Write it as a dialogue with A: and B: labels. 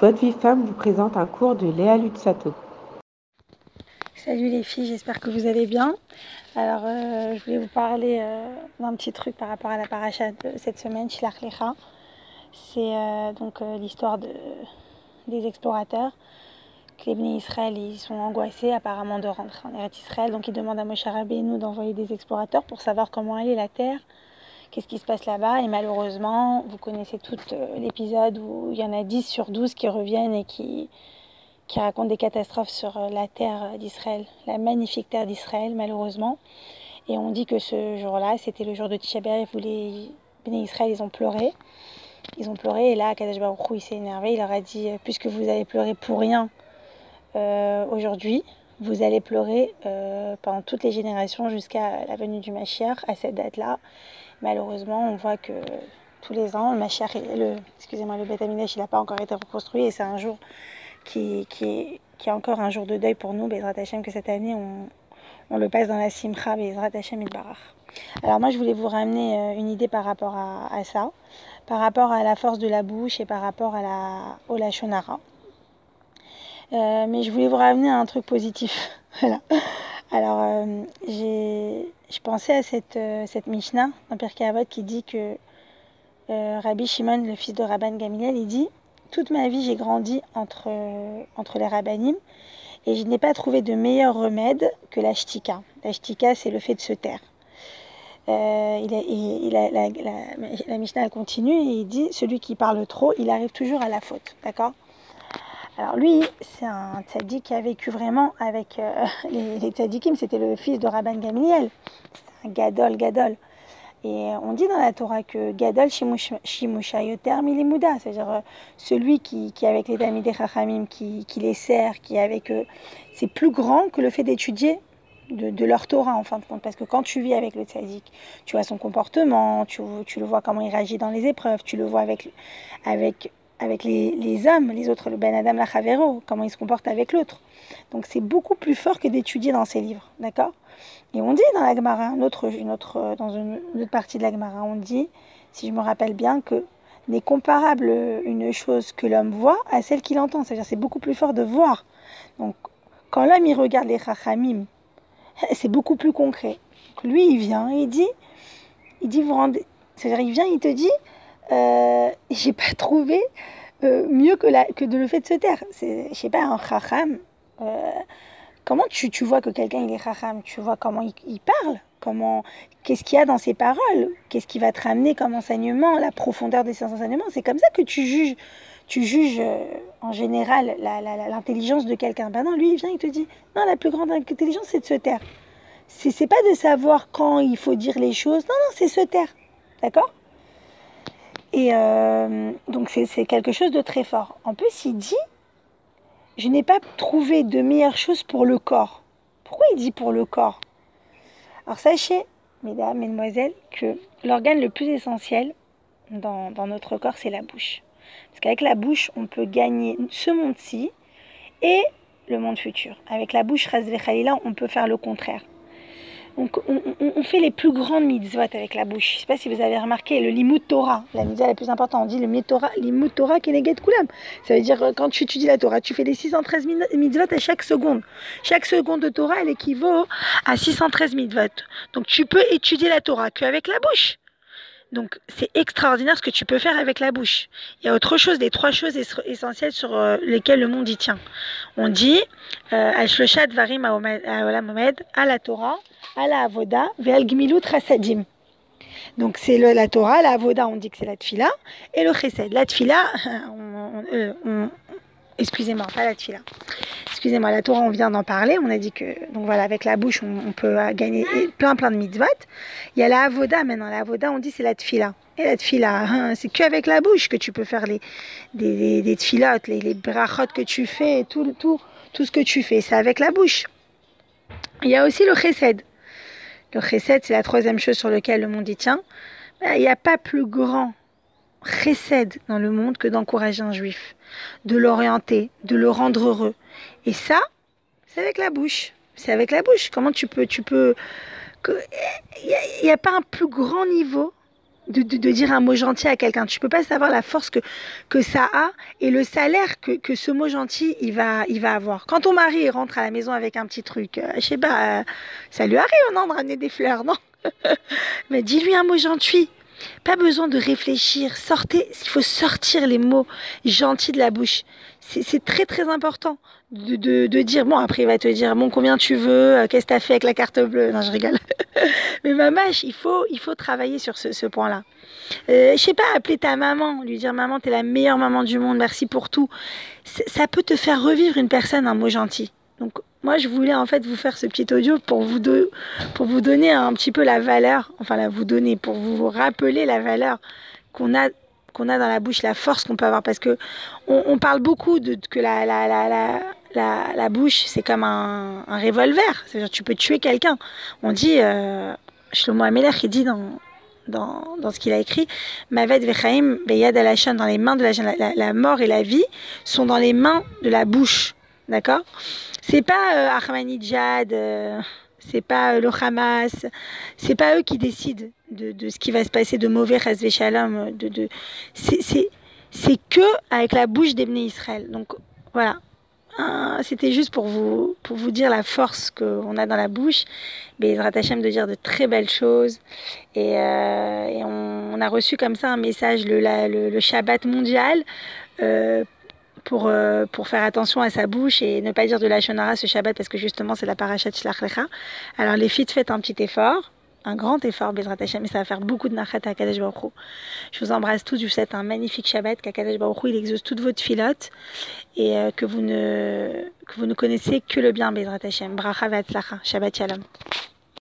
A: Votre vie femme vous présente un cours de Léa Lutsato.
B: Salut les filles, j'espère que vous allez bien. Alors, euh, je voulais vous parler euh, d'un petit truc par rapport à la paracha de cette semaine, Shilach Lecha. C'est euh, donc l'histoire de, des explorateurs. Les bénis Israël, ils sont angoissés apparemment de rentrer en Eretz Israël. Donc, ils demandent à Moshe Rabbeinu d'envoyer des explorateurs pour savoir comment aller la terre qu'est-ce qui se passe là-bas. Et malheureusement, vous connaissez tout euh, l'épisode où il y en a 10 sur 12 qui reviennent et qui, qui racontent des catastrophes sur euh, la terre d'Israël, la magnifique terre d'Israël, malheureusement. Et on dit que ce jour-là, c'était le jour de Tisha où les bénis Israël, ils ont pleuré. Ils ont pleuré et là, Kadash Baruch il s'est énervé. Il leur a dit, euh, puisque vous avez pleuré pour rien aujourd'hui, vous allez pleurer pendant toutes les générations jusqu'à la venue du Mashiach, à cette date-là. Malheureusement, on voit que tous les ans, le Mashiach, le, excusez-moi, le Beth il n'a pas encore été reconstruit et c'est un jour qui, qui, est, qui est encore un jour de deuil pour nous, Bezrat Hashem, que cette année, on, on le passe dans la Simcha, Bezrat Hashem Barach. Alors moi, je voulais vous ramener euh, une idée par rapport à, à, ça, par rapport à la force de la bouche et par rapport à la, au Lachonara. Euh, mais je voulais vous ramener à un truc positif. voilà. Alors, euh, j'ai, je pensais à cette, euh, cette Mishnah dans Pirkei Avot qui dit que Rabbi Shimon, le fils de Rabban Gamliel, il dit Toute ma vie, j'ai grandi entre, entre les rabbanim et je n'ai pas trouvé de meilleur remède que la shtika. La shtika, c'est le fait de se taire. il la, Mishnah continue et il dit Celui qui parle trop, il arrive toujours à la faute. D'accord? Alors lui, c'est un tzaddik qui a vécu vraiment avec euh, les, les tzaddikim, c'était le fils de Rabban Gamliel, un gadol, gadol. Et on dit dans la Torah que gadol shimusha yoter milimuda, c'est-à-dire euh, celui qui, qui avec les des chachamim, qui, qui les sert, qui avec eux, c'est plus grand que le fait d'étudier de, leur Torah en fin de compte. Parce que quand tu vis avec le tzaddik, tu vois son comportement, tu, le vois comment il réagit dans les épreuves, tu le vois avec avec les, les, hommes, les autres, le Ben Adam Lachavero, comment il se comporte avec l'autre. Donc c'est beaucoup plus fort que d'étudier dans ces livres, d'accord? Et on dit dans la Gemara, une autre, une autre, dans une, autre partie de la Gemara, on dit, si je me rappelle bien, que n'est comparable une chose que l'homme voit à celle qu'il entend. C'est-à-dire c'est beaucoup plus fort de voir. Donc quand l'homme il regarde les Chachamim, c'est beaucoup plus concret. Lui il vient, il dit, il dit vous rendez, c'est-à-dire il vient, il te dit euh, j'ai pas trouvé euh, mieux que, de le fait de se taire. Je sais pas, un chacham, euh, comment tu, vois que quelqu'un est chacham Tu vois comment il, il parle? Comment Qu'est-ce qu'il y a dans ses paroles? Qu'est-ce qui va te ramener comme enseignement La profondeur de ses enseignements? C'est comme ça que tu juges, tu juges euh, en général l'intelligence de quelqu'un. Ben non, lui il vient, il te dit non, la plus grande intelligence c'est de se taire. C'est pas de savoir quand il faut dire les choses. Non, non, c'est se taire. D'accord? Et euh, donc c'est quelque chose de très fort. En plus, il dit, je n'ai pas trouvé de meilleure chose pour le corps. Pourquoi il dit pour le corps? Alors sachez, mesdames, mesdemoiselles, que l'organe le plus essentiel dans, dans notre corps, c'est la bouche. Parce qu'avec la bouche, on peut gagner ce monde-ci et le monde futur. Avec la bouche, on peut faire le contraire. On, on, fait les plus grandes mitzvot avec la bouche. Je ne sais pas si vous avez remarqué le limut Torah, la mitzvah la plus importante. On dit le limut Torah keneget kulam. Ça veut dire euh, quand tu étudies la Torah, tu fais les 613 mitzvot à chaque seconde. Chaque seconde de Torah, elle équivaut à 613 mitzvot. Donc, tu peux étudier la Torah qu'avec la bouche. Donc c'est extraordinaire ce que tu peux faire avec la bouche. Il y a autre chose, des trois choses essentielles sur euh, lesquelles le monde y tient. On dit Al-Shloshat Varim Mohamed, à la Torah, à la Avoda, Ve'al Gmilut Rasadim. Donc c'est la Torah, la Avoda on dit que c'est la Tfila, et le Chesed. La Tfila, euh, excusez-moi, pas la Tfila. Excusez-moi, la Torah, on vient d'en parler. On a dit que, donc voilà, avec la bouche, on, peut gagner plein, plein de mitzvot. Il y a la avoda maintenant. La avoda, on dit c'est la tfila. Et la tfila, hein, c'est qu'avec la bouche que tu peux faire les, des, des, tfilotes, les, les brachot que tu fais, tout, tout, tout ce que tu fais. C'est avec la bouche. Il y a aussi le chesed. Le chesed, c'est la troisième chose sur laquelle le monde y tient. Il n'y a pas plus grand chesed dans le monde que d'encourager un juif, de l'orienter, de le rendre heureux. Et ça, c'est avec la bouche. C'est avec la bouche. Comment tu peux, tu peux, il n'y a, pas un plus grand niveau de, dire un mot gentil à quelqu'un. Tu peux pas savoir la force que, que ça a et le salaire que, que ce mot gentil il va, il va avoir. Quand ton mari rentre à la maison avec un petit truc, euh, je sais pas, euh, ça lui arrive non, de ramener des fleurs, non? Mais dis-lui un mot gentil. Pas besoin de réfléchir. Sortez, il faut sortir les mots gentils de la bouche. C'est très très important de, de, de, dire, bon après il va te dire, bon combien tu veux, euh, qu'est-ce que tu as fait avec la carte bleue? Non je rigole. Mais ma mâche, il faut, il faut travailler sur ce, ce point-là. Euh, je sais pas, appeler ta maman, lui dire maman, t'es la meilleure maman du monde, merci pour tout. Ça peut te faire revivre une personne un mot gentil. Donc moi je voulais en fait vous faire ce petit audio pour vous, pour vous donner un petit peu la valeur, enfin la vous donner, pour vous rappeler la valeur qu'on a qu'on a dans la bouche, la force qu'on peut avoir, parce que on, parle beaucoup de que la, la, la, la la, bouche, c'est comme un, un revolver. C'est-à-dire, tu peux tuer quelqu'un. On dit, euh, Shlomo Ameler, il dit dans, dans, dans ce qu'il a écrit, Mavet Vechaim Beyad Alachan, dans les mains de la, la, la, mort et la vie sont dans les mains de la bouche. D'accord? C'est pas euh, Ahmadinejad, euh, c'est pas euh, le Hamas, c'est pas eux qui décident de, ce qui va se passer de mauvais, Shalom. De, de, c'est que avec la bouche d'Ebné Israël. Donc voilà, ah, c'était juste pour vous, pour vous dire la force qu'on a dans la bouche. Bezrat Hashem de dire de très belles choses. Et, euh, on, a reçu comme ça un message le, le Shabbat mondial euh, pour, euh, pour faire attention à sa bouche et ne pas dire de la Shonara ce Shabbat parce que justement c'est la parachat Shlach Lecha. Alors les filles, faites un petit effort un grand effort, Bezrat Hashem, et ça va faire beaucoup de nachat à Kadesh Baruch Je vous embrasse tous, je vous souhaite un magnifique Shabbat, qu'à Kadesh Baruch il exauce toutes vos filotes, et euh, que, vous ne, que vous ne connaissez que le bien, Bezrat Hashem. Bracha Shabbat Shalom.